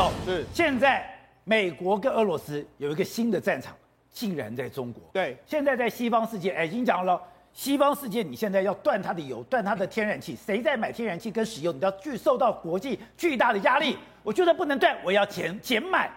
走。是现在美国跟俄罗斯有一个新的战场，竟然在中国。对，现在在西方世界，哎，已经讲了，西方世界你现在要断它的油，断它的天然气，谁在买天然气跟石油，你都要巨受到国际巨大的压力。我就算不能断，我要减减买。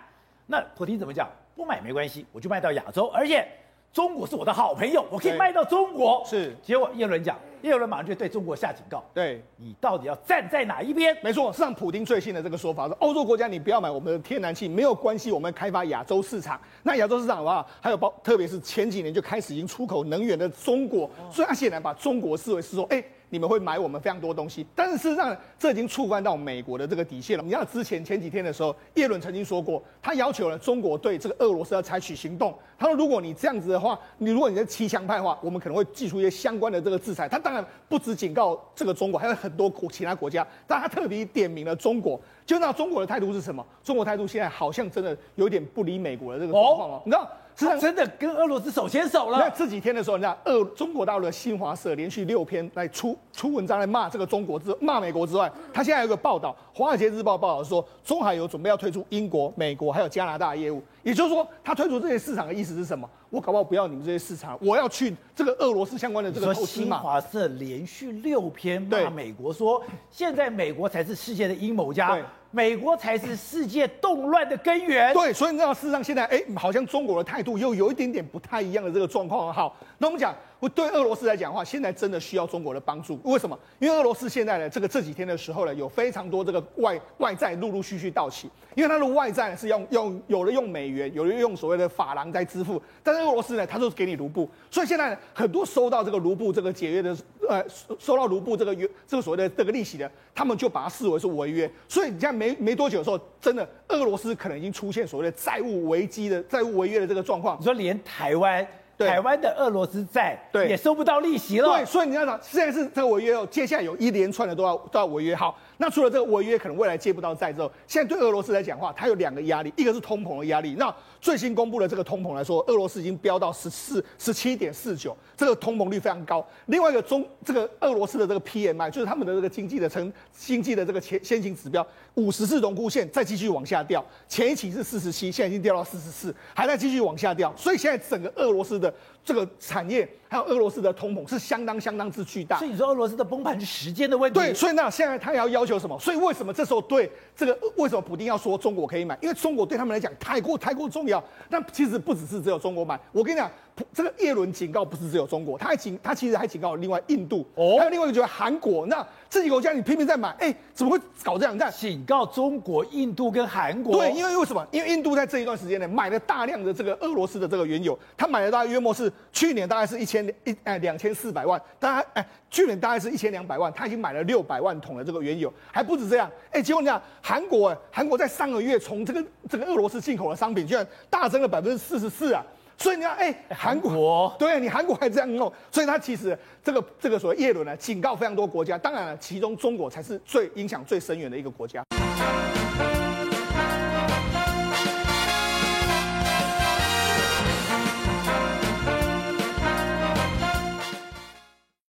那普京怎么讲？不买没关系，我就卖到亚洲，而且中国是我的好朋友，我可以卖到中国。是，结果叶伦讲，叶伦马上就对中国下警告。对，你到底要站在哪一边？没错，上普丁最新的这个说法是，欧洲国家你不要买我们的天然气，没有关系，我们开发亚洲市场。那亚洲市场的话，还有包，特别是前几年就开始已经出口能源的中国，所以他显然把中国视为是说，哎。你们会买我们非常多东西，但是事实上，这已经触犯到美国的这个底线了。你知道之前前几天的时候，叶伦曾经说过，他要求了中国对这个俄罗斯要采取行动。他说，如果你这样子的话，你如果你是骑墙派的话，我们可能会祭出一些相关的这个制裁。他当然不止警告这个中国，还有很多国其他国家，但他特别点名了中国。就那中国的态度是什么？中国态度现在好像真的有点不理美国的这个状况哦。你知道？是真的跟俄罗斯手牵手了。那这几天的时候，你知道，俄中国大陆的新华社连续六篇来出出文章来骂这个中国之骂美国之外，他现在有一个报道，《华尔街日报》报道说，中海油准备要退出英国、美国还有加拿大的业务，也就是说，他退出这些市场的意思是什么？我搞不好不要你们这些市场，我要去这个俄罗斯相关的这个投资嘛。新华社连续六篇骂美国说，说现在美国才是世界的阴谋家。美国才是世界动乱的根源。对，所以你知道，事实上现在，哎，好像中国的态度又有一点点不太一样的这个状况。好，那我们讲。对俄罗斯来讲的话，现在真的需要中国的帮助。为什么？因为俄罗斯现在呢，这个这几天的时候呢，有非常多这个外外债陆陆续续到期。因为它的外债呢是用用有的用美元，有的用所谓的法郎在支付。但是俄罗斯呢，它就是给你卢布。所以现在很多收到这个卢布这个解约的，呃，收到卢布这个约这个所谓的这个利息的，他们就把它视为是违约。所以你现在没没多久的时候，真的俄罗斯可能已经出现所谓的债务危机的债务违约的这个状况。你说连台湾？台湾的俄罗斯债对也收不到利息了，对，所以你要想，现在是这个违约哦，接下来有一连串的都要都要违约。好，那除了这个违约，可能未来借不到债之后，现在对俄罗斯来讲的话，它有两个压力，一个是通膨的压力。那最新公布的这个通膨来说，俄罗斯已经飙到十四十七点四九，这个通膨率非常高。另外一个中这个俄罗斯的这个 PMI，就是他们的这个经济的成经济的这个前先行指标，五十是荣枯线再继续往下掉，前一期是四十七，现在已经掉到四十四，还在继续往下掉。所以现在整个俄罗斯的这个产业还有俄罗斯的通膨是相当相当之巨大，所以你说俄罗斯的崩盘是时间的问题。对，所以那现在他要要求什么？所以为什么这时候对这个为什么普丁要说中国可以买？因为中国对他们来讲太过太过重要。但其实不只是只有中国买，我跟你讲。这个叶伦警告不是只有中国，他还警他其实还警告了另外印度，哦，还有另外一个就是韩国。那这几个国家你偏偏在买，哎，怎么会搞这样？这样警告中国、印度跟韩国。对，因为为什么？因为印度在这一段时间内买了大量的这个俄罗斯的这个原油，他买了大概约莫是去年大概是一千一哎两千四百万，大概哎去年大概是一千两百万，他已经买了六百万桶的这个原油，还不止这样。哎，结果你看韩国，哎，韩国在上个月从这个这个俄罗斯进口的商品居然大增了百分之四十四啊！所以你看，哎、欸，韩国，国对你韩国还这样弄，所以他其实这个这个所谓叶伦呢，警告非常多国家，当然了，其中中国才是最影响最深远的一个国家。